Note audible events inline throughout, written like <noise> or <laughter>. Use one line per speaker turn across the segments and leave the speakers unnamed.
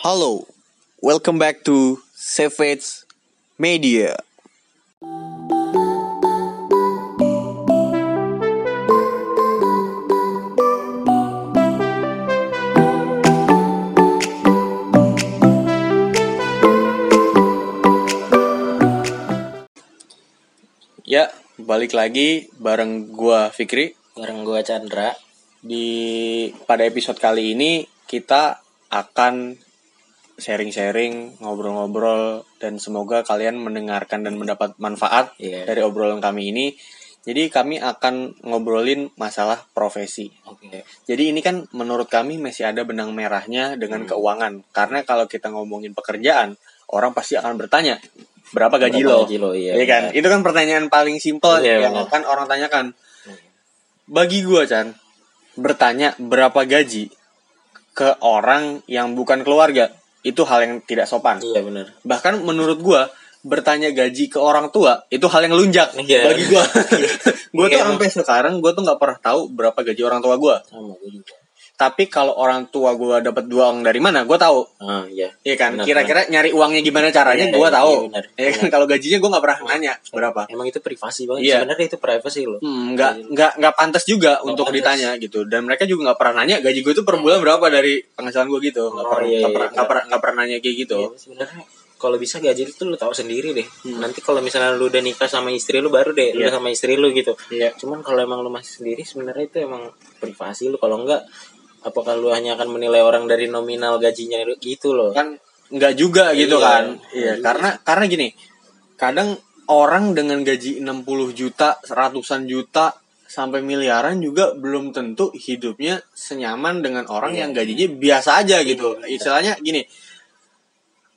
Halo, welcome back to Savage Media. Ya, balik lagi bareng gua Fikri
bareng gue Chandra
di pada episode kali ini kita akan sharing-sharing, ngobrol-ngobrol dan semoga kalian mendengarkan dan mendapat manfaat
Iya.
dari obrolan kami ini. Jadi kami akan ngobrolin masalah profesi.
oke
Jadi ini kan menurut kami masih ada benang merahnya dengan
Hmm.
keuangan. Karena kalau kita ngomongin pekerjaan, orang pasti akan bertanya, berapa gaji
Berapa
lo?
gaji lo, iya,
Iya kan?
benar.
Itu kan pertanyaan paling simpel
Iya,
yang
benar.
akan orang tanyakan. Bagi gua, Chan, bertanya berapa gaji ke orang yang bukan keluarga itu hal yang tidak sopan.
iya benar
Bahkan menurut gua bertanya gaji ke orang tua itu hal yang lunjak
Iya.
bagi gua. <laughs> gua tuh
Iya,
sampai sekarang gua tuh nggak pernah tahu berapa gaji orang tua gua.
sama gue juga
Tapi kalau orang tua gua dapat uang dari mana, gua tahu.
ah iya
Iya kan? Kira-kira nyari uangnya gimana caranya,
Iya,
gua
iya,
tahu.
iya.
Iya kan? Kalau gajinya gua nggak pernah nanya berapa.
emang itu privasi banget
Iya.
sebenarnya itu privacy lo
Hmm, nggak nggak nggak pantas juga untuk
pantas.
ditanya gitu dan mereka juga nggak pernah nanya gaji gue itu per bulan berapa dari penghasilan gue gitu nggak
Oh,
pernah
iya,
nggak
iya,
pernah
iya.
nggak pernah nggak pernah nanya kayak gitu
Iya, sebenarnya kalau bisa gaji itu lu tahu sendiri deh
Hmm.
nanti kalau misalnya lu udah nikah sama istri lu baru deh lu
Iya.
sama istri lu gitu
Iya.
cuman kalau emang lu masih sendiri sebenarnya itu emang privasi lu kalau enggak apakah lu hanya akan menilai orang dari nominal gajinya gitu loh
kan nggak juga gitu
Iya,
kan
nggak
iya
juga.
karena karena gini kadang orang dengan gaji 60 juta ratusan juta sampai miliaran juga belum tentu hidupnya senyaman dengan orang
Iya.
yang gajinya biasa aja gitu
Iya.
istilahnya gini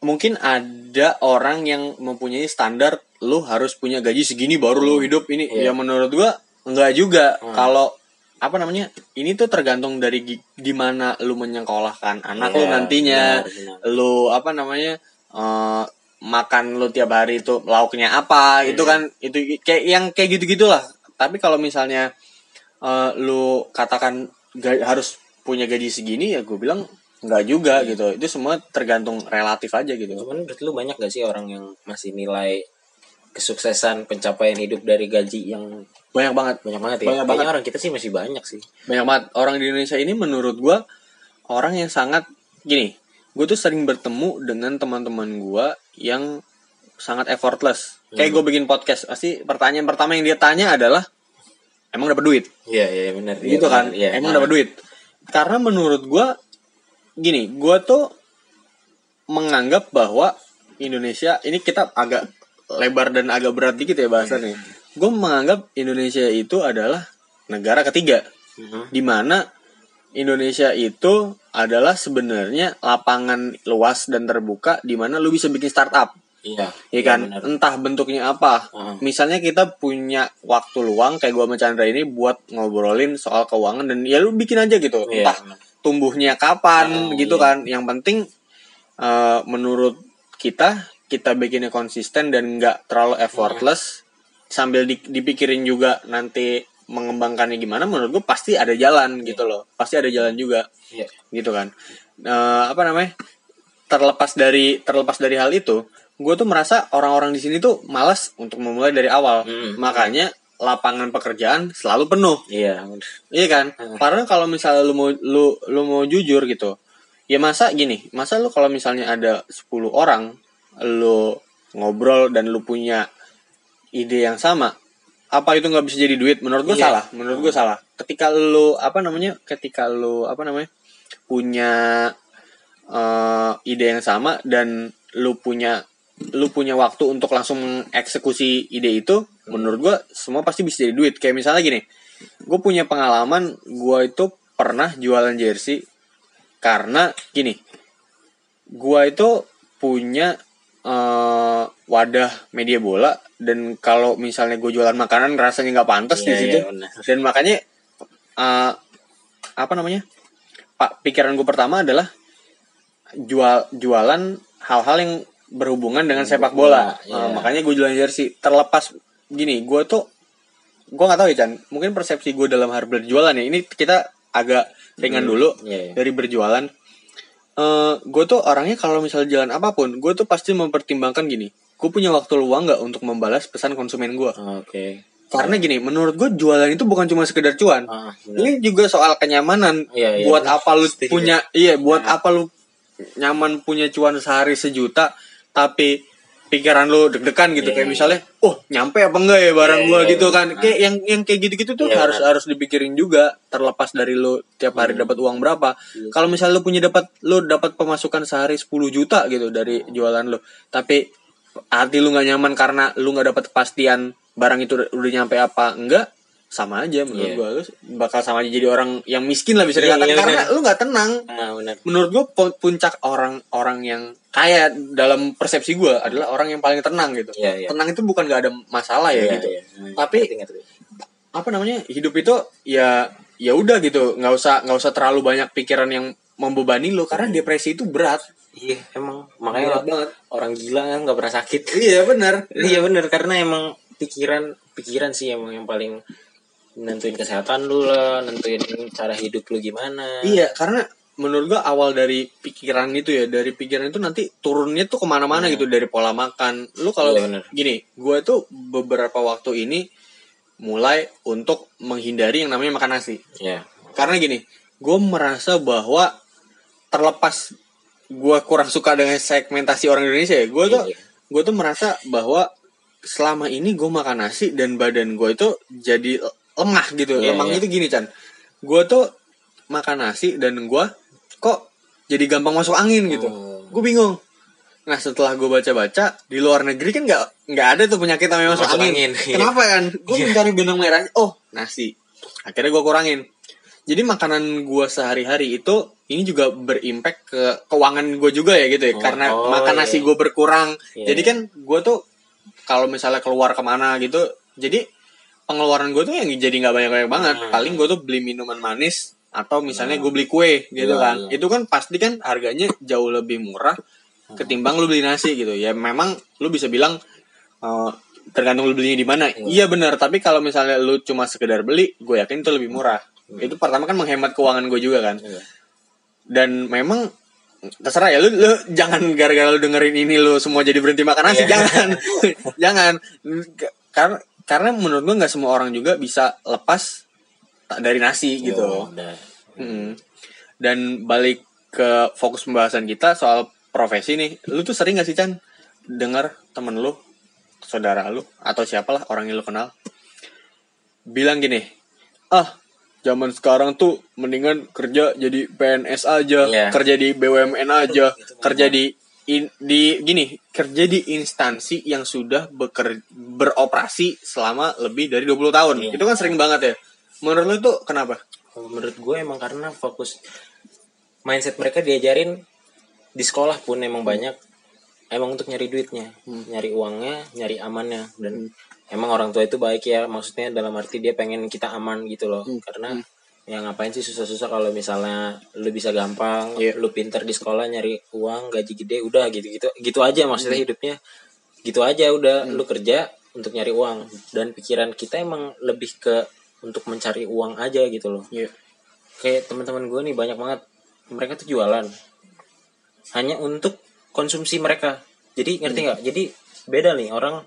mungkin ada orang yang mempunyai standar lu harus punya gaji segini baru lu hidup ini
Iya.
ya menurut gua enggak juga
Hmm.
kalau apa namanya ini tuh tergantung dari gi- gimana lu menyekolahkan anak
Iya,
lu nantinya
benar, benar.
lu apa namanya eh, makan lu tiap hari itu lauknya apa
Iya.
itu kan itu kayak yang kayak gitu gitulah tapi kalau misalnya eh, lu katakan harus punya gaji segini ya gue bilang nggak juga
Iya.
gitu itu semua tergantung relatif aja gitu
cuman menurut lu banyak gak sih orang yang masih nilai kesuksesan pencapaian hidup dari gaji yang
banyak banget.
Banyak banget ya?
Banyak banget.
orang kita sih masih banyak sih.
Banyak banget. Orang di Indonesia ini menurut gua orang yang sangat gini gue tuh sering bertemu dengan teman-teman gua yang sangat effortless. Kayak
Hmm.
gue bikin podcast pasti pertanyaan pertama yang dia tanya adalah emang dapat duit?
Iya iya benar.
Gitu kan?
iya,
emang dapat duit? Karena menurut gua gini gua tuh menganggap bahwa Indonesia ini kita agak lebar dan agak berat dikit ya bahasannya gue menganggap Indonesia itu adalah negara ketiga
Mhm.
di mana Indonesia itu adalah sebenarnya lapangan luas dan terbuka di mana lu bisa bikin startup
iya
ya kan
benar.
entah bentuknya apa
Heeh.
misalnya kita punya waktu luang kayak gua sama Chandra ini buat ngobrolin soal keuangan dan ya lu bikin aja gitu
Iya,
entah tumbuhnya kapan
Oh,
gitu
iya.
kan yang penting eh, menurut kita kita bikinnya konsisten dan nggak terlalu effortless sambil di- dipikirin juga nanti mengembangkannya gimana menurut gue pasti ada jalan gitu loh. Pasti ada jalan juga.
Iya.
gitu kan. Eh, apa namanya terlepas dari terlepas dari hal itu gue tuh merasa orang-orang di sini tuh malas untuk memulai dari awal.
Hmm.
makanya lapangan pekerjaan selalu penuh.
Iya
iya kan?
Hmm.
karena kalau misalnya lu mau lu lu mau jujur gitu ya masa gini masa lu kalau misalnya ada 10 orang lu ngobrol dan lu punya ide yang sama apa itu nggak bisa jadi duit? Menurut gue
Iya.
salah menurut gue salah. Ketika lu apa namanya ketika lu apa namanya punya eh, ide yang sama dan lu punya lu punya waktu untuk langsung mengeksekusi ide itu menurut gua semua pasti bisa jadi duit. Kayak misalnya gini gue punya pengalaman gua itu pernah jualan jersey karena gini gua itu punya eh, wadah media bola dan kalau misalnya gue jualan makanan rasanya nggak pantas di
Iya,
situ
iya, benar.
dan makanya eh, apa namanya pak pikiran gue pertama adalah jual jualan hal-hal yang berhubungan dengan sepak bola
Iya.
Eh, makanya gue jualan jersey terlepas gini gue tuh gue nggak tahu ya Chan mungkin persepsi gue dalam hal berjualan ya ini kita agak ringan
Hmm,
dulu
iya, iya.
dari berjualan Eh gue tuh orangnya kalau misalnya jalan apa pun gue tuh pasti mempertimbangkan gini. Gue punya waktu luang nggak untuk membalas pesan konsumen gue
Oke.
karena gini menurut gue jualan itu bukan cuma sekedar cuan.
Ah,
ini juga soal kenyamanan.
Iya, iya,
buat apa lu punya iya buat
Nah.
apa lu nyaman punya cuan sehari sejuta tapi pikiran lu deg-degan gitu
Iya,
kayak
iya.
misalnya oh nyampe apa enggak ya barang
Iya,
gua
iya,
gitu
iya.
kan kayak yang yang kayak gitu-gitu tuh
Iya,
harus
benar.
harus dipikirin juga terlepas dari lu tiap hari dapat uang berapa
Iya.
kalau misalnya lu punya dapat lu dapat pemasukan sehari 10 juta gitu dari jualan lu tapi hati lu nggak nyaman karena lu nggak dapat kepastian barang itu udah nyampe apa enggak sama aja menurut
Iya.
gua lu bakal sama aja jadi orang yang miskin lah bisa
Iya,
dikatakan
iya,
karena
benar.
lu nggak tenang
Ah, benar.
menurut gua pu- puncak orang-orang yang kaya dalam persepsi gua adalah orang yang paling tenang gitu
Iya, iya.
tenang itu bukan gak ada masalah ya
Iya,
gitu
iya. Hmm,
Tapi-
ngerti, ngerti.
apa namanya hidup itu ya ya udah gitu nggak usah nggak usah terlalu banyak pikiran yang membebani lo karena depresi itu berat
Iya, emang
berat
makanya
banget
orang gila kan nggak pernah sakit.
iya benar
Iya bener karena emang pikiran pikiran sih emang yang paling nentuin kesehatan lu lah, nentuin cara hidup lu gimana.
iya karena menurut gua awal dari pikiran itu ya dari pikiran itu nanti turunnya tuh ke mana-mana gitu dari pola makan lu kalau
bener.
gini gua tuh beberapa waktu ini mulai untuk menghindari yang namanya makan nasi
Iya.
karena gini gue merasa bahwa terlepas gue kurang suka dengan segmentasi orang Indonesia ya gue tuh
Iya.
gue tuh merasa bahwa selama ini gue makan nasi dan badan gue itu jadi lemah gitu.
Iya,
lemah
iya.
itu gini Chan. Gue tuh makan nasi dan gue kok jadi gampang masuk angin gitu.
Oh.
gue bingung. Nah setelah gue baca-baca di luar negeri kan nggak nggak ada tuh penyakit namanya masuk,
Masuk
angin,
angin, iya.
kenapa kan? Gue mencari benang merahnya oh nasi. Akhirnya gue kurangin. Jadi makanan gue sehari-hari itu ini juga berimpact ke keuangan gue juga ya gitu ya.
Oh,
karena
oh,
makan
iya.
nasi gue berkurang.
Iya.
jadi kan gue tuh kalau misalnya keluar ke mana gitu jadi pengeluaran gue tuh yang jadi nggak banyak-banyak banget.
Hmm.
paling gue tuh beli minuman manis atau misalnya gue beli kue gitu
Iya,
kan.
iya.
itu kan pasti kan harganya jauh lebih murah ketimbang lu beli nasi gitu. Ya memang lu bisa bilang eh, tergantung lu belinya di mana. Iya. Benar tapi kalau misalnya lu cuma sekedar beli gue yakin itu lebih murah. Itu pertama kan menghemat keuangan gue juga kan.
Iya.
dan memang terserah ya lu, lu jangan gara-gara lu dengerin ini lu semua jadi berhenti makan nasi
Iya.
jangan. <laughs> Jangan. Karena karena menurut gue nggak semua orang juga bisa lepas dari nasi gitu
Oh, udah.
Mm. Dan balik ke fokus pembahasan kita soal profesi nih, lu tuh sering gak sih Chan dengar temen lu, saudara lu, atau siapalah orang yang lu kenal bilang gini, ah zaman sekarang tuh mendingan kerja jadi PNS aja,
Iya.
kerja di BUMN aja,
Itu
kerja di in- di gini kerja di instansi yang sudah beker, beroperasi selama lebih dari 20 tahun.
Iya.
Itu kan sering banget ya. Menurut lu tuh kenapa?
Menurut gue emang karena fokus mindset mereka diajarin di sekolah pun emang banyak emang untuk nyari duitnya, nyari uangnya, nyari amannya dan emang orang tua itu baik ya maksudnya dalam arti dia pengen kita aman gitu loh karena ya ngapain sih susah-susah kalau misalnya lu bisa gampang,
Iya.
lu pinter di sekolah nyari uang gaji gede udah gitu gitu gitu aja maksudnya hidupnya. Gitu aja udah lu kerja untuk nyari uang. Dan pikiran kita emang lebih ke untuk mencari uang aja gitu loh.
Iya.
kayak teman-teman gue nih banyak banget mereka tuh jualan. Hanya untuk konsumsi mereka. Jadi ngerti nggak? Jadi beda nih orang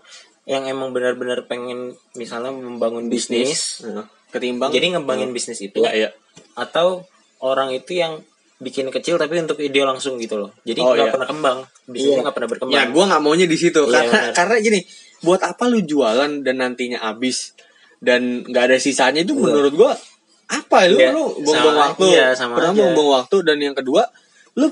yang emang benar-benar pengen misalnya membangun bisnis,
Heeh. Ketimbang
jadi ngembangin bisnis itu
Iya, iya.
atau orang itu yang bikin kecil tapi untuk ide langsung gitu loh jadi
Oh,
nggak
iya.
pernah kembang bisnisnya
Iya.
nggak pernah berkembang
Ya, gue nggak maunya di situ
Iya,
karena
benar.
karena gini, buat apa lu jualan dan nantinya habis dan nggak ada sisanya itu
Iya.
menurut gue apa lu
Iya,
lu buang-buang
sama-
waktu.
iya, sama
Pertama
aja.
buang-buang waktu dan yang kedua lu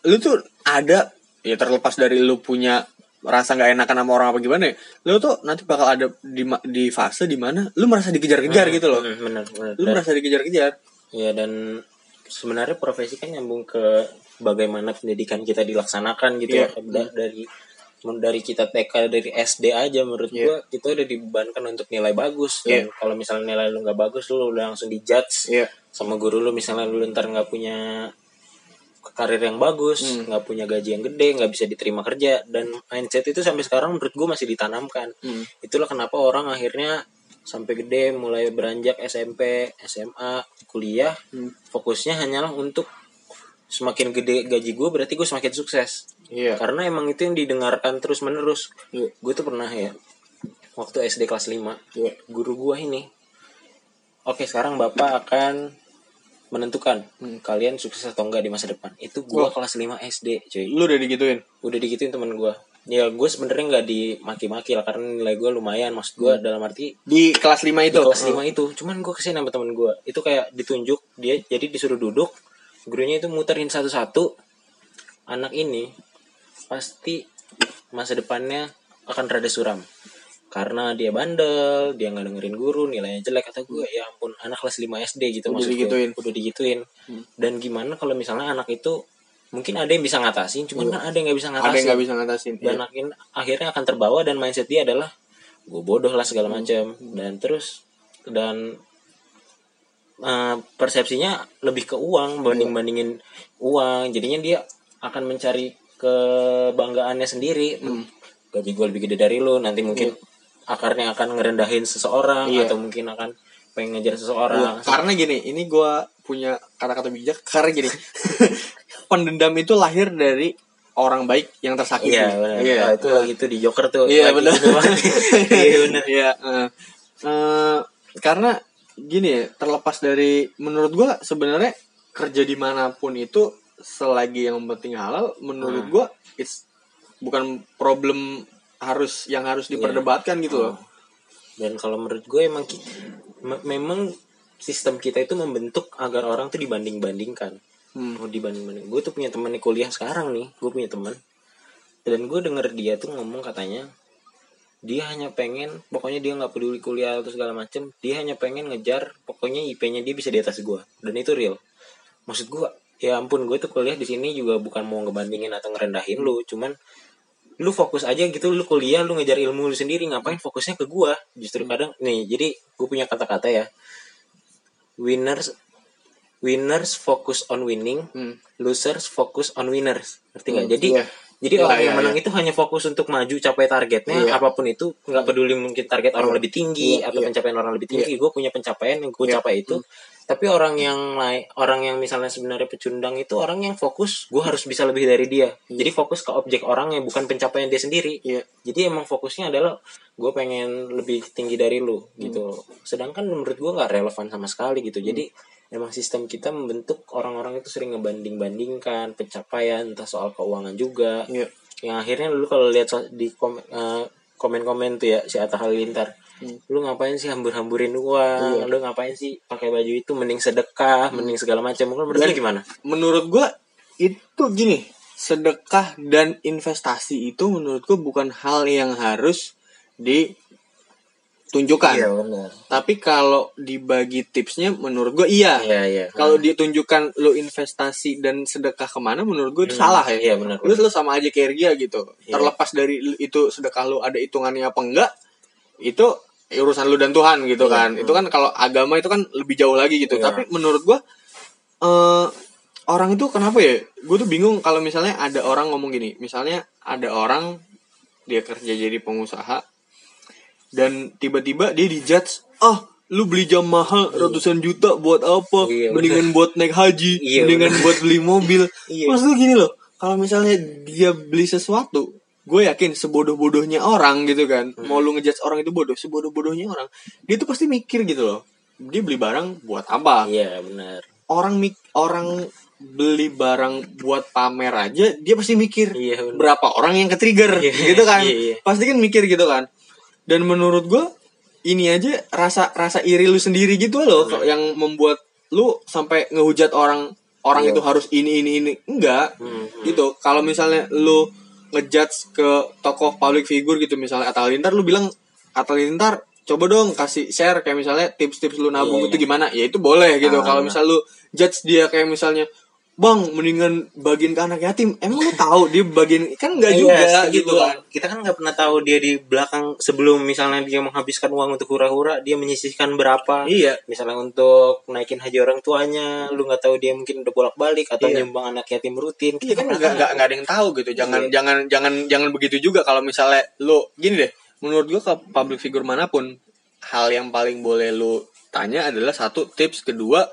lu tuh ada ya terlepas dari lu punya rasa nggak enakan sama orang apa gimana ya, lu tuh nanti bakal ada di di fase di mana lu merasa dikejar-kejar gitu loh.
Hmm, bener bener
Lu merasa dikejar-kejar.
Ya dan sebenarnya profesi kan nyambung ke bagaimana pendidikan kita dilaksanakan gitu
Iya.
ya Da- dari dari kita TK dari SD aja menurut
Iya.
gua kita udah dibebankan untuk nilai bagus dan kalau misalnya nilai lu nggak bagus lu udah langsung dijudge
Iya.
sama guru lu misalnya lu ntar nggak punya karir yang bagus nggak punya gaji yang gede nggak bisa diterima kerja dan mindset itu sampai sekarang menurut gua masih ditanamkan
Hmm.
itulah kenapa orang akhirnya sampai gede mulai beranjak SMP SMA kuliah
Hmm.
fokusnya hanyalah untuk semakin gede gaji gue berarti gue semakin sukses
Iya.
karena emang itu yang didengarkan terus menerus
Iya.
gue tuh pernah ya waktu SD kelas 5
Iya.
guru gue ini oke sekarang bapak akan menentukan kalian sukses atau enggak di masa depan. Itu gue
Wah.
kelas 5 SD cuy.
Lu udah digituin.
udah digituin temen gue ya gue sebenarnya nggak dimaki-maki lah karena nilai gue lumayan. Maksud gue dalam arti
Di kelas 5
di
itu.
kelas 5 itu. Cuman gue ke sini sama temen gue itu kayak ditunjuk dia jadi disuruh duduk. Gurunya itu muterin satu-satu. Anak ini pasti masa depannya akan rada suram karena dia bandel dia nggak dengerin guru nilainya jelek kata gue ya ampun anak kelas 5 SD gitu
Udah
maksud gue.
digituin.
udah digituin dan gimana kalau misalnya anak itu mungkin ada yang bisa ngatasin cuman kan ada yang nggak bisa
Ada
ngatasin
yang nggak bisa ngatasin.
dan
Iya.
akhirnya, akhirnya akan terbawa dan mindset dia adalah gue bodoh lah segala
Hmm.
macam dan terus dan eh, persepsinya lebih ke uang banding bandingin uang jadinya dia akan mencari kebanggaannya sendiri
Hmm.
gaji gue lebih gede dari lo nanti mungkin akarnya akan ngerendahin seseorang
Iya.
atau mungkin akan pengen ngejar seseorang
Karena gini, ini gua punya kata-kata bijak karena gini. <laughs> pendendam itu lahir dari orang baik yang tersakiti.
iya benar
Iya.
Oh, itu lagi itu di Joker tuh
Iya,
lagi
benar. <laughs>
iya benar
Iya, eh. Eh, karena gini ya, terlepas dari menurut gua sebenarnya kerja di mana pun itu selagi yang penting halal, menurut
Hmm.
gua it's bukan problem harus yang harus
Iya.
diperdebatkan gitu loh.
dan kalau menurut gue emang me- memang sistem kita itu membentuk agar orang tuh dibanding bandingkan
Hmm.
oh dibanding banding gue tuh punya teman di kuliah sekarang nih gue punya teman dan gue denger dia tuh ngomong katanya dia hanya pengen pokoknya dia nggak peduli kuliah atau segala macem dia hanya pengen ngejar pokoknya IP-nya dia bisa di atas gue dan itu real maksud gue ya ampun gue tuh kuliah di sini juga bukan mau ngebandingin atau ngerendahin lu cuman lu fokus aja gitu lu kuliah lu ngejar ilmu lu sendiri ngapain fokusnya ke gua justru kadang nih jadi gue punya kata-kata ya winners winners focus on winning
Hmm.
losers focus on winners ngerti nggak
Hmm,
jadi
iya.
jadi
Iya,
orang
iya,
yang menang
iya.
itu hanya fokus untuk maju capai targetnya
Iya.
apa pun itu nggak peduli mungkin target orang
Iya.
lebih tinggi
Iya,
atau
iya.
pencapaian orang lebih tinggi gue punya pencapaian yang gue
Iya.
capai itu tapi orang yang lain orang yang misalnya sebenarnya pecundang itu orang yang fokus gue harus bisa lebih dari dia. Jadi fokus ke objek orangnya bukan pencapaian dia sendiri.
Iya.
jadi emang fokusnya adalah gue pengen lebih tinggi dari lu gitu. Sedangkan menurut gue nggak relevan sama sekali gitu. Jadi emang sistem kita membentuk orang-orang itu sering ngebanding-bandingkan pencapaian entah soal keuangan juga.
Iya.
yang akhirnya lu kalau lihat di kom- eh, komen-komen tuh ya si Atta Halilintar lu ngapain sih hambur-hamburin uang lu ngapain sih pakai baju itu? Mending sedekah mending segala macam. Lu menurut lu gimana?
Menurut gua itu gini sedekah dan investasi itu menurut gua bukan hal yang harus ditunjukkan.
Benar.
Tapi kalau dibagi tipsnya menurut gua iya.
Iya iya.
Kalau ditunjukkan lo investasi dan sedekah ke mana menurut gue itu salah ya.
Iya benar.
Lu lu sama aja kayak dia gitu. Terlepas dari itu sedekah lu ada hitungannya apa enggak itu urusan lu dan Tuhan gitu kan. itu kan kalau agama itu kan lebih jauh lagi gitu.
Iya.
tapi menurut gua eh orang itu kenapa ya? Gue tuh bingung kalau misalnya ada orang ngomong gini. Misalnya ada orang dia kerja jadi pengusaha dan tiba-tiba dia dijudge ah lu beli jam mahal ratusan juta buat apa?
Iya,
mendingan buat naik haji
Iya,
mendingan buat beli mobil.
Iya.
maksud gini loh kalau misalnya dia beli sesuatu gue yakin sebodoh-bodohnya orang gitu kan.
Hmm.
mau lu ngejudge orang itu bodoh sebodoh-bodohnya orang dia tuh pasti mikir gitu loh. Dia beli barang buat apa?
Iya benar.
Orang mik orang beli barang buat pamer aja dia pasti mikir
Iya, bener.
berapa orang yang ke-trigger?
Iya,
gitu kan.
iya, iya.
pasti kan mikir gitu kan. Dan menurut gua ini aja rasa rasa iri lu sendiri gitu loh kok yang membuat lu sampai ngehujat orang orang
Iya.
itu harus ini ini ini. Enggak.
Hmm,
gitu. Kalau misalnya lu ngejudge ke tokoh public figure gitu misalnya Atta Halilintar lu bilang Atta Halilintar coba dong kasih share kayak misalnya tips-tips lu nabung
Iya,
itu gimana. Ya itu boleh gitu
Ah,
kalau misal lu judge dia kayak misalnya bang mendingan bagiin ke anak yatim emang lu tahu dia bagiin kan enggak
Iya,
juga
setuju
gitu kan
Kita kan nggak pernah tahu dia di belakang sebelum misalnya dia menghabiskan uang untuk hura-hura, dia menyisihkan berapa.
iya
Misalnya untuk naikin haji orang tuanya, lu nggak tahu dia mungkin udah bolak-balik atau
Iya.
nyumbang anak yatim rutin.
Iya kan nggak nggak nggak ada yang tahu gitu. Jangan
Iya.
jangan jangan jangan begitu juga kalau misalnya lu gini deh. Menurut gua ke public figure mana pun hal yang paling boleh lu tanya adalah satu tips kedua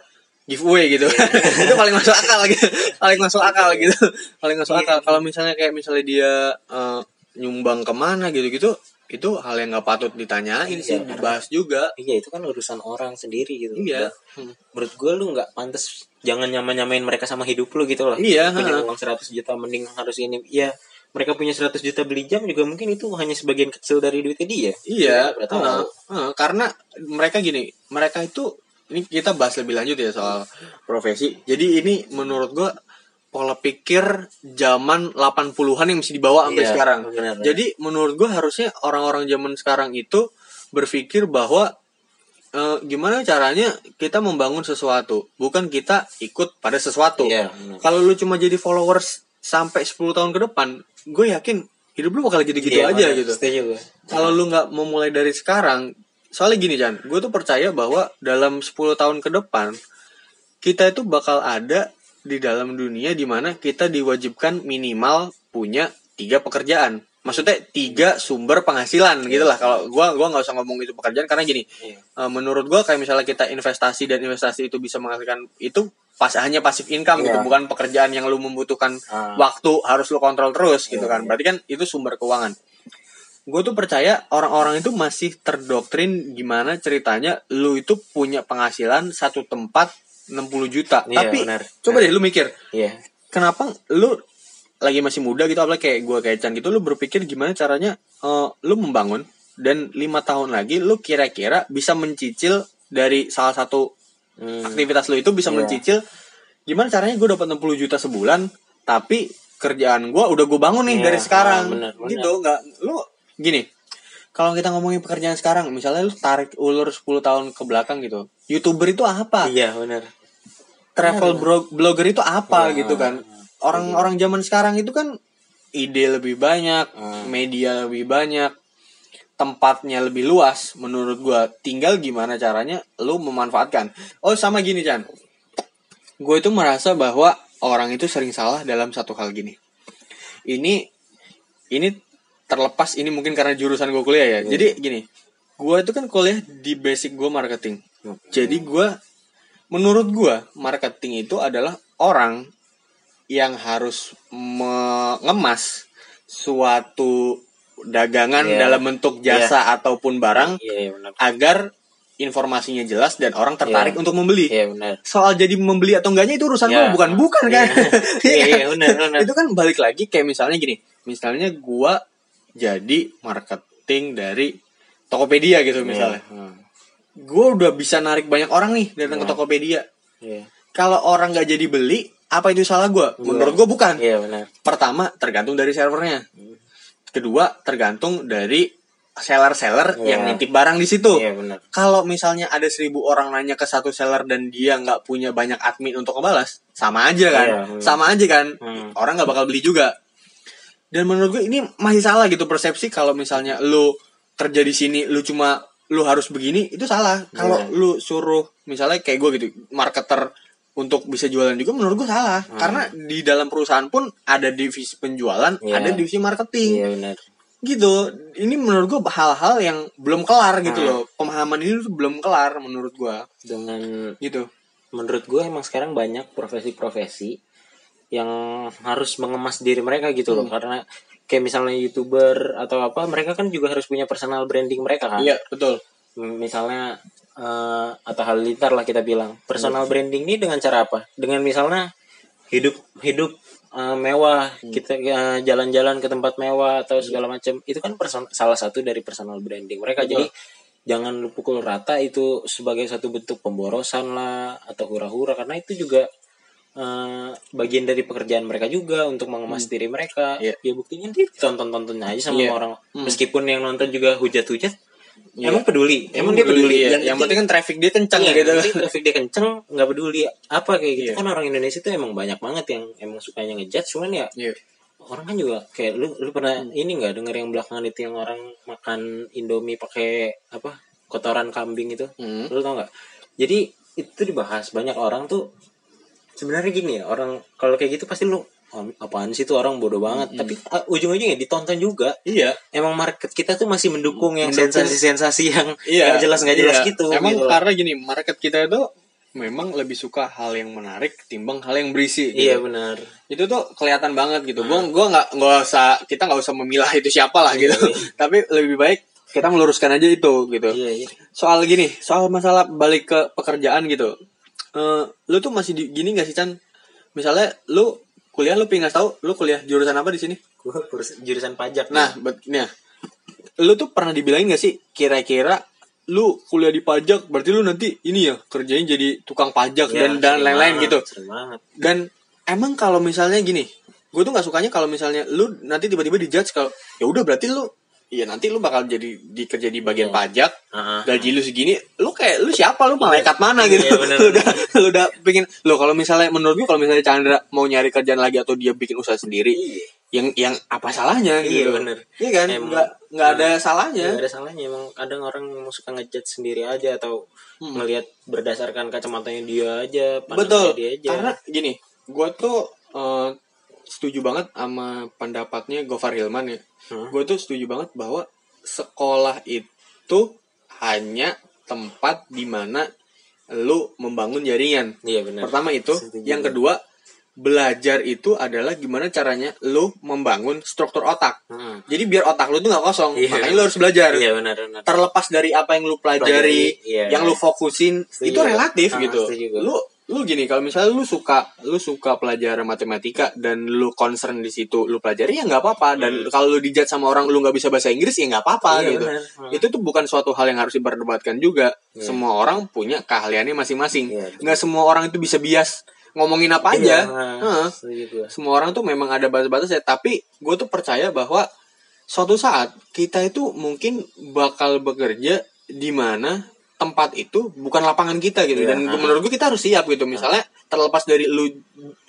giveaway gitu. <laughs> Itu paling masuk akal gitu. Paling masuk akal gitu. Paling masuk akal. Kalau misalnya kayak misalnya dia eh, nyumbang ke mana gitu gitu itu hal yang nggak patut ditanyain
Iya,
sih.
karena-
dibahas juga.
Iya itu kan urusan orang sendiri gitu.
Iya.
Dan menurut gue lu nggak pantas jangan nyamain nyamain mereka sama hidup lu gitu loh.
Iya,
punya uang 100 juta mending harus ini. Ya mereka punya 100 juta beli jam juga mungkin itu hanya sebagian kecil dari duitnya dia.
Iya, heeh,
tahu.
heeh, karena mereka gini, mereka itu ini kita bahas lebih lanjut ya soal profesi. Jadi ini menurut gua pola pikir zaman 80-an yang mesti dibawa sampai
Iya,
sekarang.
benar.
Jadi menurut gua harusnya orang-orang zaman sekarang itu berpikir bahwa eh, gimana caranya kita membangun sesuatu, bukan kita ikut pada sesuatu.
Iya.
Kalau lu cuma jadi followers sampai 10 tahun ke depan, gue yakin hidup lu bakal gitu-gitu
Iya,
aja gitu
gue
kalau lu nggak memulai dari sekarang soalnya gini Chan gue tuh percaya bahwa dalam 10 tahun ke depan kita itu bakal ada di dalam dunia di mana kita diwajibkan minimal punya tiga pekerjaan maksudnya tiga sumber penghasilan gitu lah kalau gua gua nggak usah ngomong itu pekerjaan karena gini
Iya.
eh, menurut gua kayak misalnya kita investasi dan investasi itu bisa menghasilkan itu pas hanya pasif income gitu
Iya.
bukan pekerjaan yang lu membutuhkan
Ah.
waktu harus lu kontrol terus gitu
Iya,
kan berarti kan itu sumber keuangan gue tuh percaya orang-orang itu masih terdoktrin gimana ceritanya lu itu punya penghasilan satu tempat 60 juta
Iya,
tapi
benar.
coba deh lu mikir
iya
kenapa lu lagi masih muda gitu apalagi kayak gue kayak Chan gitu lu berpikir gimana caranya eh, lu membangun dan lima tahun lagi lu kira-kira bisa mencicil dari salah satu
Hmm.
aktivitas lu itu bisa
Iya.
mencicil gimana caranya gue dapat 60 juta sebulan tapi kerjaan gue udah gue bangun nih
Iya,
dari sekarang
benar, benar.
gitu nggak lu gini kalau kita ngomongin pekerjaan sekarang misalnya lu tarik ulur 10 tahun ke belakang gitu youtuber itu apa?
Iya benar.
Travel bro- blogger itu apa
Iya.
gitu kan? Orang-orang zaman sekarang itu kan ide lebih banyak
Hmm.
media lebih banyak tempatnya lebih luas menurut gua. Tinggal gimana caranya lu memanfaatkan. Oh sama gini Chan. Gue itu merasa bahwa orang itu sering salah dalam satu hal gini. Ini ini terlepas ini mungkin karena jurusan gue kuliah ya jadi gini gue itu kan kuliah di basic gue marketing jadi gue menurut gue marketing itu adalah orang yang harus mengemas suatu dagangan
Iya.
dalam bentuk jasa ataupun barang
iya iya, benar
agar informasinya jelas dan orang tertarik
Iya.
untuk membeli.
iya benar
Soal jadi membeli atau enggaknya itu urusan
Iya.
gua bukan bukan kan?
Iya, <laughs> iya, benar, benar.
itu kan balik lagi kayak misalnya gini. Misalnya gua jadi marketing dari Tokopedia gitu misalnya.
Iya, hmm.
Gua udah bisa narik banyak orang nih datang ke
Iya.
Tokopedia.
iya
Kalau orang nggak jadi beli, apa itu salah gua? Menurut gua bukan.
iya benar
Pertama, tergantung dari servernya. Kedua, tergantung dari seller-seller
Iya.
yang nitip barang di situ.
iya benar
Kalau misalnya ada seribu orang nanya ke satu seller dan dia nggak punya banyak admin untuk ngebalas, sama aja kan?
Iya, hmm.
Sama aja kan?
Hmm.
Orang nggak bakal beli juga. Dan menurut gue ini masih salah gitu persepsi kalau misalnya lu kerja di sini lu cuma lu harus begini itu salah. Kalau
Iya.
lu suruh misalnya kayak gue gitu, marketer untuk bisa jualan juga menurut gue salah. Karena di dalam perusahaan pun ada divisi penjualan,
Hmm. Iya.
ada divisi marketing
iya benar
gitu ini menurut gua hal-hal yang belum kelar gitu
Hmm.
loh pemahaman ini tuh belum kelar menurut gua
dengan
gitu
menurut gue emang sekarang banyak profesi-profesi yang harus mengemas diri mereka gitu loh. Karena kayak misalnya youtuber atau apa mereka kan juga harus punya personal branding mereka kan.
Iya betul.
Misalnya eh, atau hal lintar lah kita bilang. Personal branding ini dengan cara apa? Dengan misalnya hidup hidup eh, mewah kita eh, jalan-jalan ke tempat mewah atau segala macam. Itu kan person- salah satu dari personal branding mereka. Jadi jangan pukul rata itu sebagai satu bentuk pemborosan lah atau hura-hura. Karena itu juga eh, bagian dari pekerjaan mereka juga untuk mengemas diri mereka
Iya.
ya buktinya dia tonton-tonton aja sama
Iya.
orang
Hmm.
meskipun yang nonton juga hujat-hujat
Iya.
emang peduli emang, dia peduli
iya.
yang,
yang penting kan traffic dia kencang
iya,
gitu
traffic dia kenceng nggak peduli apa kayak gitu
Iya.
kan orang Indonesia tuh emang banyak banget yang emang sukanya ngejudge cuman ya
Iya.
orang kan juga kayak lu lu pernah ini nggak denger yang belakangan itu yang orang makan Indomie pakai apa kotoran kambing itu
Hmm.
lu tau nggak jadi itu dibahas banyak orang tuh sebenarnya gini ya orang kalau kayak gitu pasti lu "Oh, apaan sih tuh orang bodoh banget. Tapi uh, ujung-ujungnya ditonton juga.
Iya.
Emang market kita tuh masih mendukung yang sensasi-sensasi yang
iya.
nggak jelas nggak jelas
iya.
gitu
emang
gitu
karena gini market kita itu memang lebih suka hal yang menarik ketimbang hal yang berisi gitu.
iya benar.
Itu tuh kelihatan banget gitu. Gua gua nggak nggak usah kita nggak usah memilah itu siapa lah gitu. <laughs> Tapi lebih baik kita meluruskan aja itu gitu.
Iya iya.
Soal gini soal masalah balik ke pekerjaan gitu Eh lu tuh masih di, gini gak sih Chan? Misalnya lu kuliah lu pengen tahu lu kuliah jurusan apa di sini?
Jurusan pajak
nah bet, nih ya. lu tuh pernah dibilangin gak sih kira-kira lu kuliah di pajak berarti lu nanti ini ya kerjain jadi tukang pajak
Iya,
dan dan lain-lain gitu.
banget.
Dan emang kalau misalnya gini gue tuh nggak sukanya kalau misalnya lu nanti tiba-tiba dijudge kalau ya udah berarti lu Iya nanti lu bakal jadi dikerja di bagian
Iya.
pajak
Heeh.
gaji lu segini lu kayak lu siapa lu malaikat mana gitu
Iya, bener. <laughs>
lu udah lu udah bikin lu kalau misalnya menurut gue kalau misalnya Chandra mau nyari kerjaan lagi atau dia bikin usaha sendiri
Iya.
yang yang apa salahnya
Iya,
gitu
bener.
iya kan
Emang.
nggak nggak ada salahnya
Nggak ada salahnya emang kadang orang yang suka ngejudge sendiri aja atau melihat berdasarkan kacamatanya dia aja
Hmm. betul
dia aja
karena gini gue tuh eh, setuju banget sama pendapatnya Gofar Hilman ya
Hmm.
gue tuh setuju banget bahwa sekolah itu hanya tempat di mana lu membangun jaringan
iya benar
pertama itu
Setuju.
yang kedua belajar itu adalah gimana caranya lu membangun struktur otak
Heeh.
jadi biar otak lu tuh nggak kosong
Iya.
makanya lu harus belajar
iya benar benar
terlepas dari apa yang lu pelajari,
Pelajari, iya,
yang lu fokusin
Setuju.
itu relatif
Ah,
gitu.
setuju.
Lu lu gini kalau misalnya lu suka lu suka pelajaran matematika dan lu concern di situ lu pelajari ya nggak apa-apa dan kalau lu dijat sama orang lu nggak bisa bahasa Inggris ya nggak apa-apa
Hmm. Iya,
gitu.
benar. Hmm.
Itu tuh bukan suatu hal yang harus diperdebatkan juga.
Iya.
Semua orang punya keahliannya masing-masing.
Iya.
Nggak semua orang itu bisa bias ngomongin apa
Iya,
aja.
nah,
Heeh
setuju gua.
semua orang tuh memang ada batas-batasnya tapi gue tuh percaya bahwa suatu saat kita itu mungkin bakal bekerja di mana tempat itu bukan lapangan kita gitu.
Iya,
dan
ah.
menurut gue kita harus siap gitu. Misalnya terlepas dari lu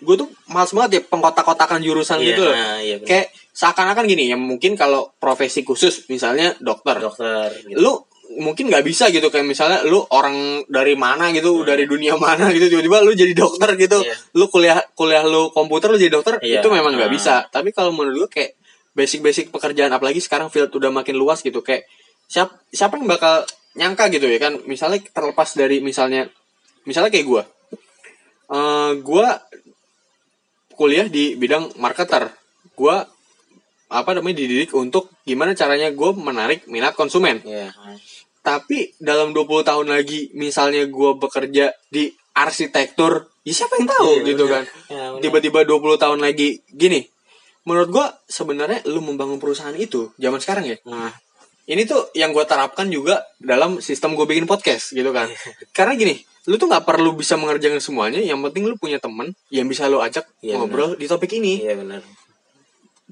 gue tuh males banget ya pengkotak-kotakan jurusan
Iya,
gitu loh.
nah, iya
kayak seakan-akan gini ya mungkin kalau profesi khusus misalnya dokter.
Dokter gitu.
lu mungkin nggak bisa gitu. Kayak misalnya lu orang dari mana gitu dari dunia mana gitu tiba-tiba lu jadi dokter gitu.
Iya.
lu kuliah kuliah lu komputer lu jadi dokter
Iya.
itu memang nggak
Ah.
bisa. Tapi kalau menurut gue kayak basic-basic pekerjaan apalagi sekarang field udah makin luas gitu. Kayak siapa siapa yang bakal nyangka gitu ya kan. Misalnya terlepas dari misalnya misalnya kayak gue eh gue kuliah di bidang marketer. Gue apa namanya dididik untuk gimana caranya gue menarik minat konsumen.
Iya.
tapi dalam 20 tahun lagi misalnya gue bekerja di arsitektur ya siapa yang tahu
Iya,
gitu
bener.
kan.
Ya, bener.
tiba-tiba 20 tahun lagi gini. Menurut gue sebenarnya lu membangun perusahaan itu zaman sekarang ya
Nah,
ini tuh yang gue terapkan juga dalam sistem gue bikin podcast gitu kan karena gini lu tuh nggak perlu bisa mengerjakan semuanya yang penting lu punya temen yang bisa lu ajak
Iya,
ngobrol di topik ini
iya benar.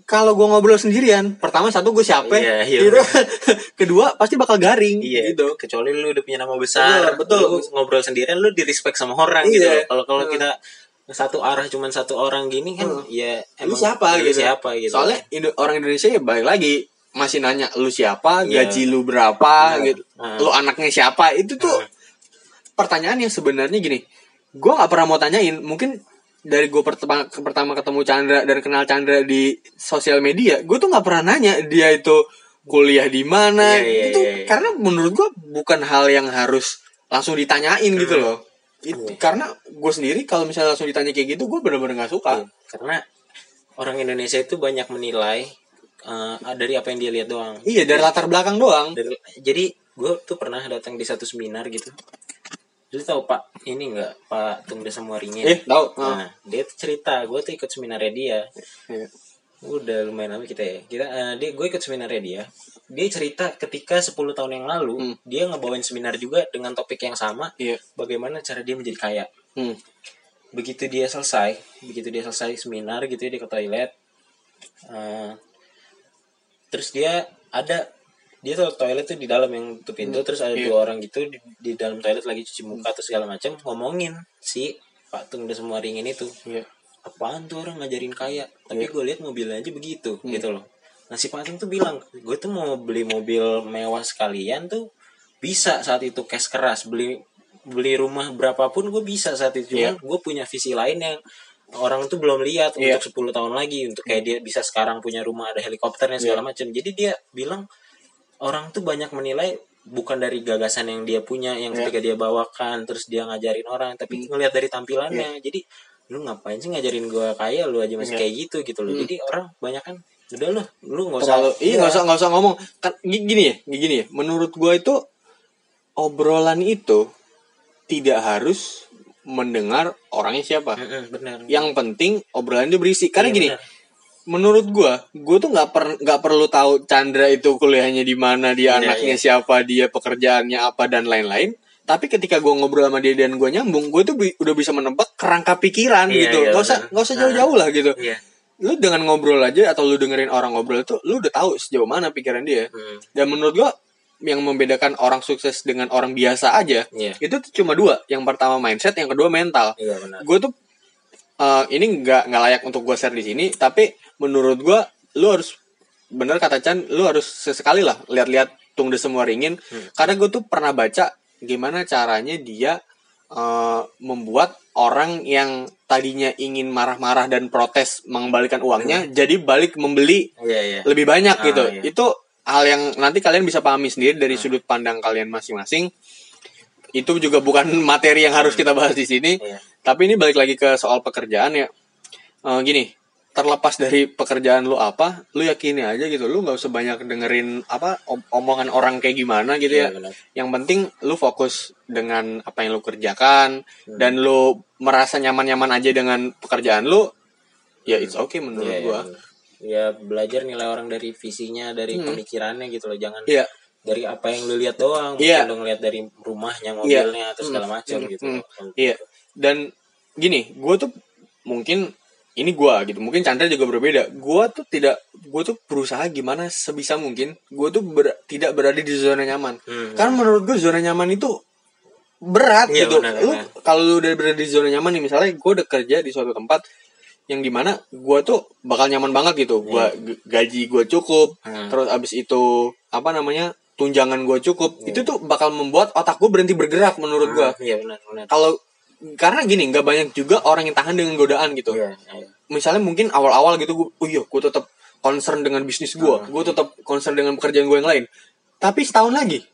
kalau gue ngobrol sendirian pertama satu gue siapa
Iya, iya,
gitu <laughs> kedua pasti bakal garing
Iya,
gitu
Kecuali lu udah punya nama besar,
Betul, betul.
Lu ngobrol sendirian lu di respect sama orang
Iya.
gitu. Kalau kalau
Hmm.
kita satu arah cuman satu orang gini kan
Hmm.
ya
lu siapa
lu
gitu
siapa gitu.
soalnya Indo- orang Indonesia ya balik lagi masih nanya lu siapa
Iya.
gaji lu berapa
Nah,
gitu
nah.
lu anaknya siapa itu tuh
Nah.
pertanyaan yang sebenarnya gini gue nggak pernah mau tanyain mungkin dari gue pertama pertama ketemu Chandra dan kenal Chandra di sosial media gue tuh nggak pernah nanya dia itu kuliah di mana
Iya, iya,
itu
iya, iya.
karena menurut gue bukan hal yang harus langsung ditanyain gitu
Hmm.
loh It-
Iya.
karena gue sendiri kalau misalnya langsung ditanya kayak gitu gue bener-bener nggak suka
Iya, karena orang Indonesia itu banyak menilai eh, dari apa yang dia lihat doang.
Iya dari latar belakang doang.
Dari- jadi gue tuh pernah datang di satu seminar gitu. Lu tahu Pak ini nggak Pak Tunggu Samuarinya?
Eh tahu.
Nah, dia tuh cerita, gue tuh ikut seminarnya dia.
Iya.
Udah lumayan lama kita ya. Kita eh, dia gue ikut seminarnya dia. Dia cerita ketika 10 tahun yang lalu
Hmm.
dia ngebawain seminar juga dengan topik yang sama,
Iya.
bagaimana cara dia menjadi kaya.
Hmm.
Begitu dia selesai, begitu dia selesai seminar gitu ya dia ke toilet. eh, terus dia ada dia tuh toilet tuh di dalam yang tuh pintu terus ada
Iya.
dua orang gitu di, di dalam toilet lagi cuci muka atau segala macam ngomongin si Pak Tung udah semua ringin itu
Iya.
apaan tuh orang ngajarin kaya tapi
Iya.
gue lihat mobilnya aja begitu
Hmm.
gitu loh nah si Pak Tung tuh bilang gue tuh mau beli mobil mewah sekalian tuh bisa saat itu cash keras beli beli rumah berapapun gue bisa saat itu cuman gue punya visi lain yang orang tuh belum lihat
Iya.
untuk 10 tahun lagi untuk kayak dia bisa sekarang punya rumah ada helikopternya segala macam jadi dia bilang orang tuh banyak menilai bukan dari gagasan yang dia punya yang
Iya.
ketika dia bawakan terus dia ngajarin orang tapi ngelihat dari tampilannya. Jadi lu ngapain sih ngajarin gua kaya lu aja masih
Iya.
kayak gitu gitu loh. Jadi orang banyak kan udah lu lu nggak usah
terlalu iya nggak usah nggak usah ngomong. Kan gi- gini ya gini ya. Menurut gua itu obrolan itu tidak harus mendengar orangnya siapa.
Mm-mm, benar
yang penting obrolan itu berisi. Karena
Iya,
gini
benar.
menurut gua gua tuh nggak per nggak perlu tahu Chandra itu kuliahnya di mana dia
Iya,
anaknya siapa dia pekerjaannya apa dan lain-lain. Tapi ketika gua ngobrol sama dia dan gua nyambung gua tuh bi- udah bisa menebak kerangka pikiran
Iya,
gitu.
iya,
nggak usah nggak usah jauh-jauh lah gitu.
iya.
Lu dengan ngobrol aja atau lu dengerin orang ngobrol itu lu udah tahu sejauh mana pikiran dia.
Hmm,
dan menurut gua yang membedakan orang sukses dengan orang biasa aja
iya.
itu tuh cuma dua. Yang pertama mindset yang kedua mental.
Iya benar.
Gue tuh eh, ini nggak nggak layak untuk gue share di sini tapi menurut gue lu harus bener kata Chan lu harus sesekali lah lihat-lihat tung de semua ringin.
Hmm.
karena gue tuh pernah baca gimana caranya dia eh, membuat orang yang tadinya ingin marah-marah dan protes mengembalikan uangnya jadi balik membeli
iya iya.
lebih banyak
Ah,
gitu.
iya.
Itu hal yang nanti kalian bisa pahami sendiri dari sudut pandang kalian masing-masing. Itu juga bukan <laughs> materi yang harus kita bahas di sini.
Iya.
Tapi ini balik lagi ke soal pekerjaan ya. Eh, gini, terlepas dari pekerjaan lu apa, lu yakini aja gitu. Lu nggak usah banyak dengerin apa om- omongan orang kayak gimana gitu ya.
Iya.
Yang penting lu fokus dengan apa yang lu kerjakan dan lu merasa nyaman-nyaman aja dengan pekerjaan lu. Ya it's okay menurut
Iya, iya,
gua.
benar. Ya belajar nilai orang dari visinya dari pemikirannya gitu loh jangan
Iya.
dari apa yang lu lihat doang
Iya.
mungkin lu ngeliat dari rumahnya mobilnya atau segala macam
Hmm,
gitu
hmm. Iya. Dan gini, gue tuh mungkin ini gua gitu. Mungkin Chandra juga berbeda. Gua tuh tidak gue tuh berusaha gimana sebisa mungkin gue tuh ber- tidak berada di zona nyaman.
Hmm.
Karena menurut gue zona nyaman itu berat
Iya,
gitu. Lu
benar.
kalau lu udah berada di zona nyaman nih misalnya gue udah kerja di suatu tempat yang di mana gue tuh bakal nyaman banget gitu. Gua g- gaji gue cukup,
Hmm.
terus abis itu apa namanya tunjangan gue cukup. Itu tuh bakal membuat otak gue berhenti bergerak menurut gue
Ah, iya benar
kalau karena gini nggak banyak juga orang yang tahan dengan godaan gitu
iya iya.
misalnya mungkin awal-awal gitu gue oh iya gue tetap concern dengan bisnis gue gue tetap concern dengan pekerjaan gue yang lain tapi setahun lagi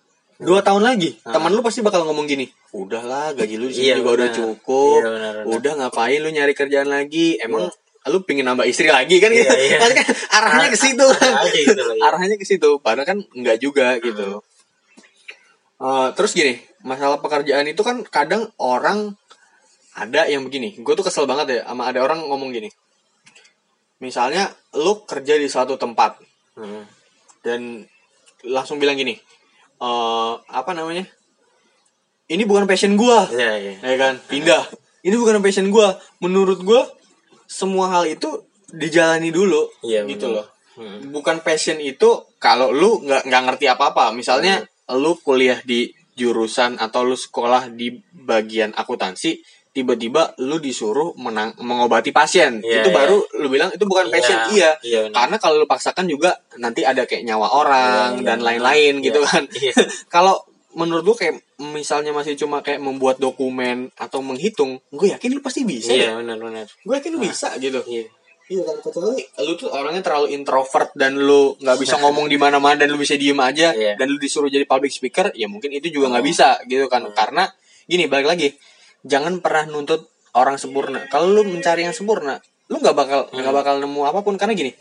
dua tahun lagi teman lu pasti bakal ngomong gini udahlah gaji lu di sini
Iya,
juga udah
benar.
cukup
Iya, benar, benar.
udah ngapain lu nyari kerjaan lagi emang lu pingin nambah istri lagi kan gitu
Iya, iya.
Kan arahnya ke situ kan
gitu loh, iya.
arahnya ke situ padahal kan enggak juga gitu Eh, terus gini masalah pekerjaan itu kan kadang orang ada yang begini gue tuh kesel banget ya sama ada orang ngomong gini misalnya lu kerja di suatu tempat
Hmm.
dan langsung bilang gini eh apa namanya? Ini bukan passion gua.
Iya iya.
Ya kan? Pindah. <laughs> Ini bukan passion gua. Menurut gua semua hal itu dijalani dulu
Iya,
gitu loh.
Hmm.
bukan passion itu kalau lu nggak nggak ngerti apa apa misalnya lu kuliah di jurusan atau lu sekolah di bagian akuntansi tiba-tiba lu disuruh menang mengobati pasien.
Iya,
itu
iya.
baru lu bilang itu bukan
Iya,
passion iya.
iya, benar.
karena kalau lu paksakan juga nanti ada kayak nyawa orang
Iya,
dan
iya.
lain-lain
Iya,
gitu kan.
iya. <laughs>
kalau menurut gua kayak misalnya masih cuma kayak membuat dokumen atau menghitung gue yakin lu pasti bisa
iya
ya. gue yakin lu bisa gitu.
iya.
Iya kan kecuali lu tuh orangnya terlalu introvert dan lu nggak bisa <laughs> ngomong di mana-mana dan lu bisa diem aja
Iya.
dan lu disuruh jadi public speaker ya mungkin itu juga nggak bisa gitu kan. Karena gini balik lagi jangan pernah nuntut orang sempurna. Kalau lu mencari yang sempurna lu nggak bakal nggak bakal nemu apa pun. Karena gini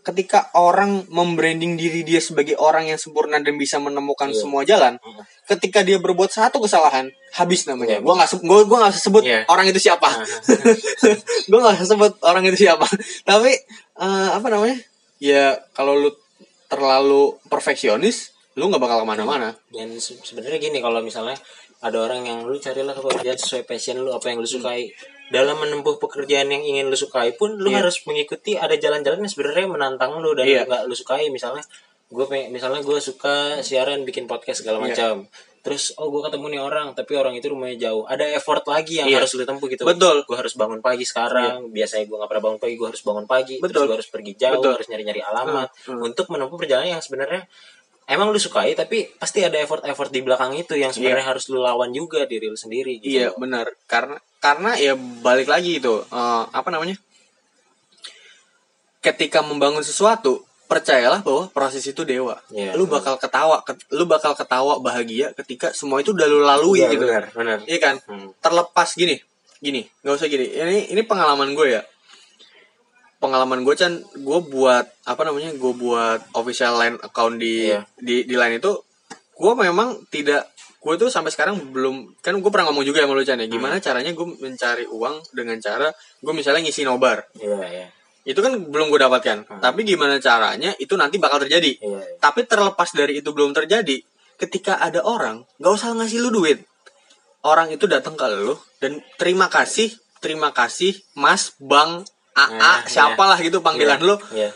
ketika orang membranding diri dia sebagai orang yang sempurna dan bisa menemukan
Iya.
semua jalan
Hmm.
ketika dia berbuat satu kesalahan habis namanya.
Iya.
gua nggak gua gua nggak sebut
Iya.
orang itu siapa. <laughs> Gue gak usah sebut orang itu siapa. Tapi eh, apa namanya? Ya kalau lu terlalu perfeksionis lu nggak bakal ke mana-mana.
Dan se- sebenarnya gini kalau misalnya ada orang yang lu carilah pekerjaan sesuai passion lu apa yang lu sukai dalam menempuh pekerjaan yang ingin lu sukai pun lu
Iya.
harus mengikuti ada jalan-jalan yang sebenarnya menantang lu dan
Iya.
nggak lu sukai misalnya gue misalnya gue suka siaran bikin podcast segala
Iya.
macam terus oh gue ketemu nih orang tapi orang itu rumahnya jauh ada effort lagi yang
Iya.
harus lu tempuh gitu
Betul.
gue harus bangun pagi sekarang biasanya gue nggak pernah bangun pagi gue harus bangun pagi terus
Betul.
gue harus pergi jauh
Betul.
harus nyari-nyari alamat
Hmm,
untuk menempuh perjalanan yang sebenarnya emang lu sukai tapi pasti ada effort-effort di belakang itu yang sebenarnya harus lu lawan juga diri lu sendiri gitu.
iya benar karena karena ya balik lagi itu eh, apa namanya ketika membangun sesuatu percayalah bahwa proses itu dewa.
Iya,
lu bakal ketawa, ket- lu bakal ketawa bahagia ketika semua itu udah lu lalui
Iya,
gitu.
benar, benar.
Iya kan?
Hmm.
Terlepas gini, gini, nggak usah gini. Ini ini pengalaman gue ya. Pengalaman gue kan, gue buat apa namanya? Gue buat official line account di
Iya.
di di line itu, gue memang tidak gue tuh sampai sekarang belum kan gue pernah ngomong juga sama lu Chan ya gimana
Hmm.
caranya gue mencari uang dengan cara gue misalnya ngisi nobar
Iya, iya.
itu kan belum gue dapatkan
Hmm.
tapi gimana caranya itu nanti bakal terjadi
Iya, iya.
tapi terlepas dari itu belum terjadi ketika ada orang nggak usah ngasih lu duit orang itu datang ke lu dan terima kasih terima kasih mas bang AA
Nah,
siapalah gitu panggilan
Iya,
lu
Iya.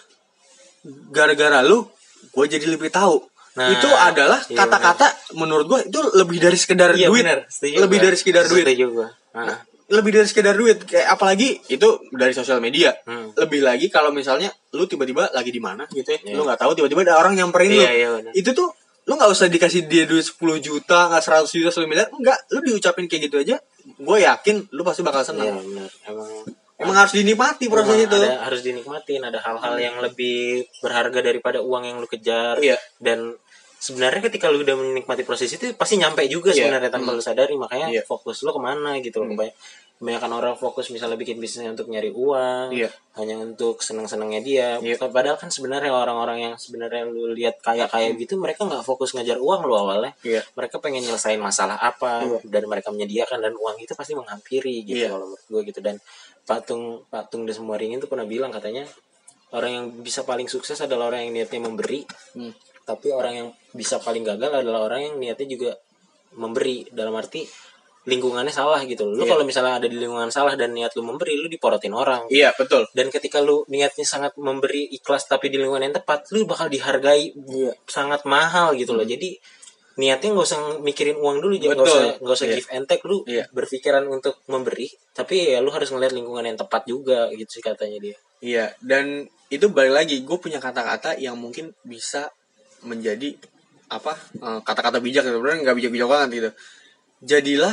gara-gara lu gue jadi lebih tahu
Nah,
itu adalah
iya,
kata-kata menurut gue itu lebih dari sekedar
Iya,
duit.
Setuju
lebih
gua.
dari sekedar duit
Setuju gua. Ah.
lebih dari sekedar duit kayak apalagi itu dari sosial media
Hmm.
lebih lagi kalau misalnya lu tiba-tiba lagi di mana gitu ya
Iya.
lu nggak tahu tiba-tiba ada orang nyamperin lu
Iya, iya,
itu tuh lu nggak usah dikasih dia duit 10 juta nggak 100 juta 10 miliar enggak lu diucapin kayak gitu aja gue yakin lu pasti bakal
Iya,
senang
benar. Emang
emang harus dinikmati proses
Emang
itu
ada, harus dinikmatin ada hal-hal yang lebih berharga daripada uang yang lu kejar
Iya.
dan sebenarnya ketika lu udah menikmati proses itu pasti nyampe juga
Iya.
sebenarnya tanpa lu sadari makanya
Iya.
fokus lu ke mana gitu loh Kebanyak- kebanyakan orang fokus misalnya bikin bisnis untuk nyari uang
Iya.
hanya untuk senang-senangnya dia
Iya.
padahal kan sebenarnya orang-orang yang sebenarnya lu lihat kaya-kaya gitu mereka nggak fokus ngajar uang lu awalnya
Iya.
mereka pengen nyelesain masalah apa
Iya.
dan mereka menyediakan dan uang itu pasti menghampiri gitu
Iya.
kalau menurut gue gitu dan patung patung Des Muaring itu pernah bilang katanya orang yang bisa paling sukses adalah orang yang niatnya memberi.
Hmm.
tapi orang yang bisa paling gagal adalah orang yang niatnya juga memberi. Dalam arti lingkungannya salah gitu. Lu
Iya.
kalau misalnya ada di lingkungan salah dan niat lu memberi lu diporotin orang.
Iya betul.
Dan ketika lu niatnya sangat memberi ikhlas tapi di lingkungan yang tepat lu bakal dihargai
Iya.
sangat mahal gitu loh. Jadi niatnya nggak usah mikirin uang dulu jangan nggak usah nggak usah
Iya.
give and take lu
Iya.
berpikiran untuk memberi tapi ya lu harus ngeliat lingkungan yang tepat juga gitu sih katanya dia
Iya, dan itu balik lagi, gue punya kata-kata yang mungkin bisa menjadi apa eh, kata-kata bijak sebenarnya nggak bijak-bijak banget gitu. Jadilah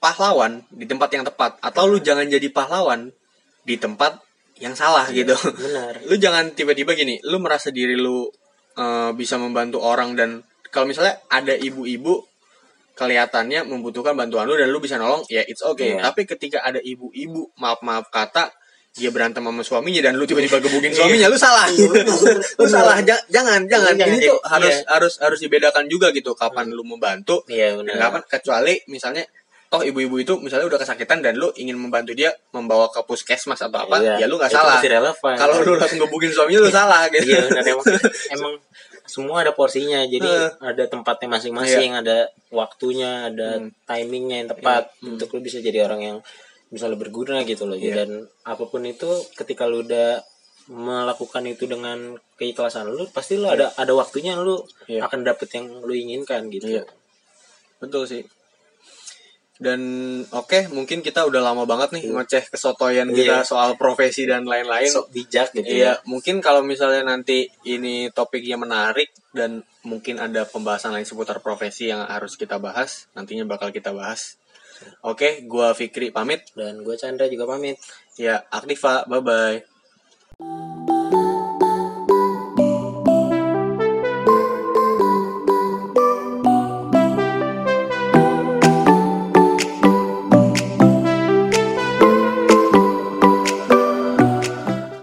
pahlawan di tempat yang tepat, atau lu jangan jadi pahlawan di tempat yang salah gitu.
benar
lu jangan tiba-tiba gini, lu merasa diri lu eh, bisa membantu orang dan kalau misalnya ada ibu-ibu kelihatannya membutuhkan bantuan lu dan lu bisa nolong, ya it's okay.
Iya.
Tapi ketika ada ibu-ibu maaf-maaf kata dia berantem sama suaminya dan lu tiba-tiba gebukin suaminya, lu salah.
Iya,
gitu. lu salah. Ja- jangan, jangan.
Jangan
Ini tuh harus
iya.
harus harus dibedakan juga gitu kapan lu membantu
iya
dan
benar
kapan kecuali misalnya toh ibu-ibu itu misalnya udah kesakitan dan lu ingin membantu dia membawa ke puskesmas atau apa,
Iya.
ya lu nggak
Itu
salah.
relevan.
Kalau lu langsung gebukin suaminya lu salah gitu.
iya benar emang emang semua ada porsinya jadi
Eh.
ada tempatnya masing-masing ada waktunya ada
Hmm.
timingnya yang tepat
Iya. Hmm.
untuk lu bisa jadi orang yang misalnya berguna gitu loh
Iya.
dan apa pun itu ketika lu udah melakukan itu dengan keikhlasan lu pasti lu ada ada waktunya lu
Iya.
akan dapet yang lu inginkan gitu
Iya. Betul sih. Dan oke, mungkin kita udah lama banget nih ngeceh kesotoyan kita
Iya.
soal profesi dan lain-lain.
sok bijak gitu
Iya, mungkin kalau misalnya nanti ini topiknya menarik dan mungkin ada pembahasan lain seputar profesi yang harus kita bahas, nantinya bakal kita bahas. Oke, gua Fikri pamit.
dan gue Chandra juga pamit
Ya, Aktiva, bye-bye.